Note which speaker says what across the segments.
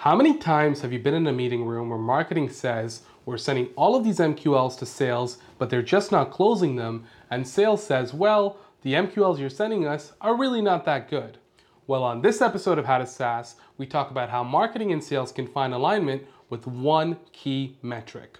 Speaker 1: How many times have you been in a meeting room where marketing says, we're sending all of these MQLs to sales, but they're just not closing them, and sales says, well, the MQLs you're sending us are really not that good. Well, on this episode of How to SaaS, we talk about how marketing and sales can find alignment with one key metric.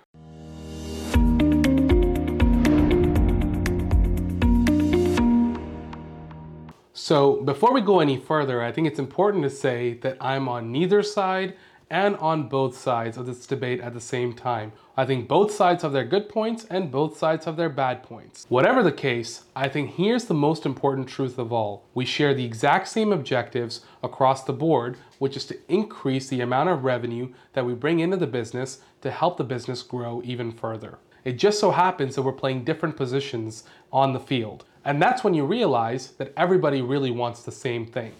Speaker 1: So before we go any further, I think it's important to say that I'm on neither side and on both sides of this debate at the same time. I think both sides have their good points and both sides have their bad points. Whatever the case, I think here's the most important truth of all. We share the exact same objectives across the board, which is to increase the amount of revenue that we bring into the business to help the business grow even further. It just so happens that we're playing different positions on the field. And that's when you realize that everybody really wants the same thing.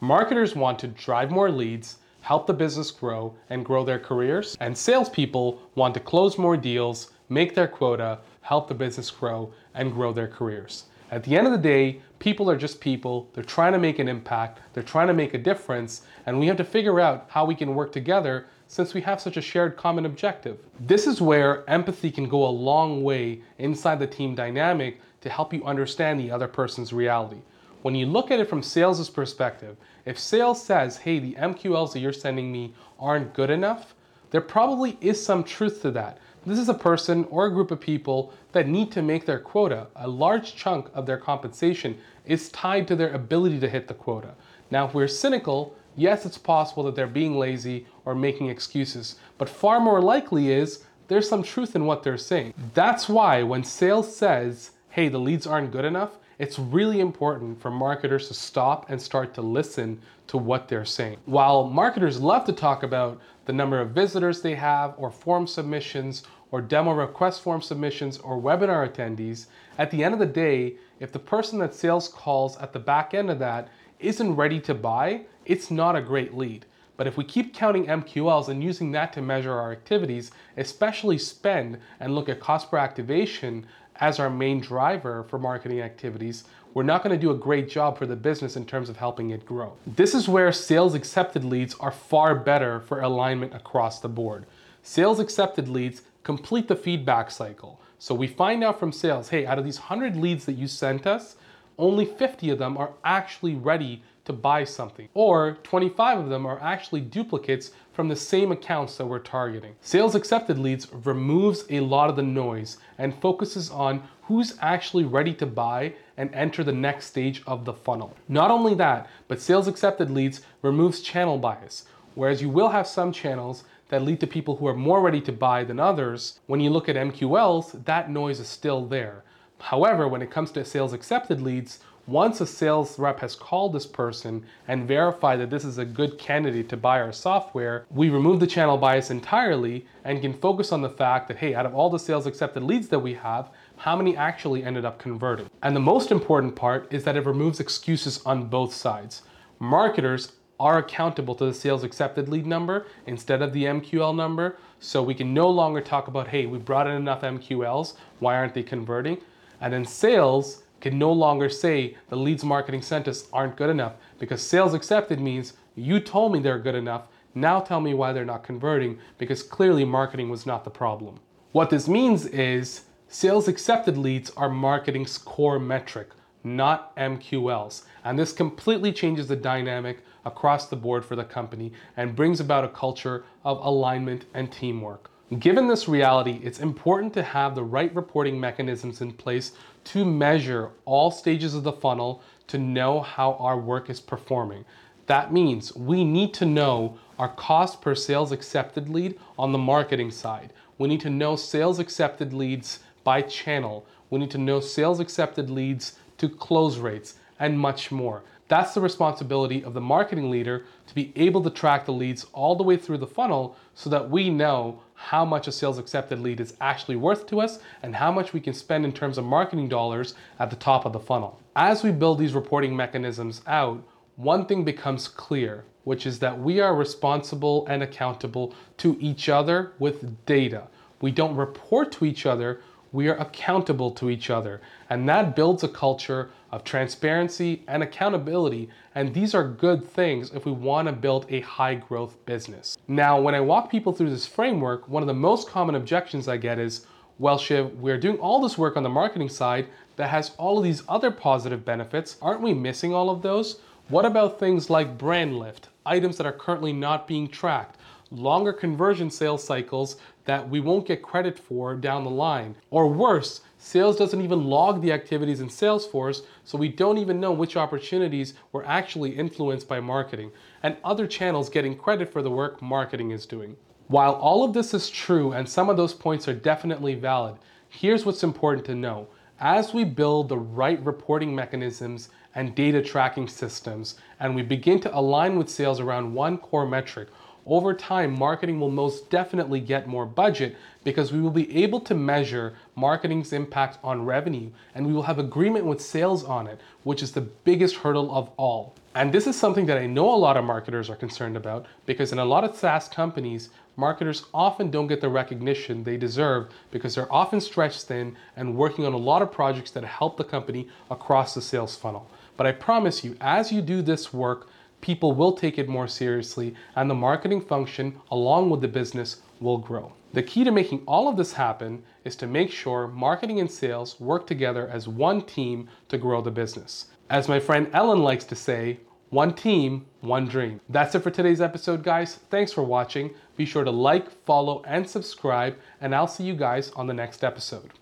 Speaker 1: Marketers want to drive more leads, help the business grow and grow their careers, and salespeople want to close more deals, make their quota, help the business grow and grow their careers. At the end of the day, people are just people. They're trying to make an impact, they're trying to make a difference, and we have to figure out how we can work together since we have such a shared common objective. This is where empathy can go a long way inside the team dynamic to help you understand the other person's reality. When you look at it from sales' perspective, if sales says, hey, the MQLs that you're sending me aren't good enough, there probably is some truth to that. This is a person or a group of people that need to make their quota. A large chunk of their compensation is tied to their ability to hit the quota. Now, if we're cynical, yes, it's possible that they're being lazy or making excuses, but far more likely is there's some truth in what they're saying. That's why when sales says, hey, the leads aren't good enough, it's really important for marketers to stop and start to listen to what they're saying. While marketers love to talk about the number of visitors they have, or form submissions, or demo request form submissions, or webinar attendees, at the end of the day, if the person that sales calls at the back end of that isn't ready to buy, it's not a great lead. But if we keep counting MQLs and using that to measure our activities, especially spend and look at cost per activation, as our main driver for marketing activities, we're not going to do a great job for the business in terms of helping it grow. This is where sales accepted leads are far better for alignment across the board. Sales accepted leads complete the feedback cycle. So we find out from sales, hey, out of these 100 leads that you sent us, only 50 of them are actually ready to buy something, or 25 of them are actually duplicates from the same accounts that we're targeting. Sales accepted leads removes a lot of the noise and focuses on who's actually ready to buy and enter the next stage of the funnel. Not only that, but sales accepted leads removes channel bias. Whereas you will have some channels that lead to people who are more ready to buy than others, when you look at MQLs, that noise is still there. However, when it comes to sales accepted leads, once a sales rep has called this person and verified that this is a good candidate to buy our software, we remove the channel bias entirely and can focus on the fact that, hey, out of all the sales accepted leads that we have, how many actually ended up converting? And the most important part is that it removes excuses on both sides. Marketers are accountable to the sales accepted lead number instead of the MQL number. So we can no longer talk about, hey, we brought in enough MQLs, why aren't they converting? And then sales can no longer say the leads marketing sent us aren't good enough because sales accepted means you told me they're good enough. Now tell me why they're not converting because clearly marketing was not the problem. What this means is sales accepted leads are marketing's core metric, not MQLs. And this completely changes the dynamic across the board for the company and brings about a culture of alignment and teamwork. Given this reality, it's important to have the right reporting mechanisms in place to measure all stages of the funnel to know how our work is performing. That means we need to know our cost per sales accepted lead on the marketing side. We need to know sales accepted leads by channel. We need to know sales accepted leads to close rates and much more. That's the responsibility of the marketing leader to be able to track the leads all the way through the funnel so that we know how much a sales accepted lead is actually worth to us and how much we can spend in terms of marketing dollars at the top of the funnel. As we build these reporting mechanisms out, one thing becomes clear, which is that we are responsible and accountable to each other with data. We don't report to each other, we are accountable to each other. And that builds a culture of transparency and accountability, and these are good things if we want to build a high growth business. Now, when I walk people through this framework, one of the most common objections I get is, well, Shiv, we're doing all this work on the marketing side that has all of these other positive benefits. Aren't we missing all of those? What about things like brand lift, items that are currently not being tracked, longer conversion sales cycles that we won't get credit for down the line, or worse, Sales doesn't even log the activities in Salesforce, so we don't even know which opportunities were actually influenced by marketing, and other channels getting credit for the work marketing is doing. While all of this is true and some of those points are definitely valid, here's what's important to know. As we build the right reporting mechanisms and data tracking systems, and we begin to align with sales around one core metric, over time, marketing will most definitely get more budget because we will be able to measure marketing's impact on revenue and we will have agreement with sales on it, which is the biggest hurdle of all. And this is something that I know a lot of marketers are concerned about because in a lot of SaaS companies, marketers often don't get the recognition they deserve because they're often stretched thin and working on a lot of projects that help the company across the sales funnel. But I promise you, as you do this work, people will take it more seriously and the marketing function along with the business will grow. The key to making all of this happen is to make sure marketing and sales work together as one team to grow the business. As my friend Ellen likes to say, one team, one dream. That's it for today's episode, guys. Thanks for watching. Be sure to like, follow, and subscribe, and I'll see you guys on the next episode.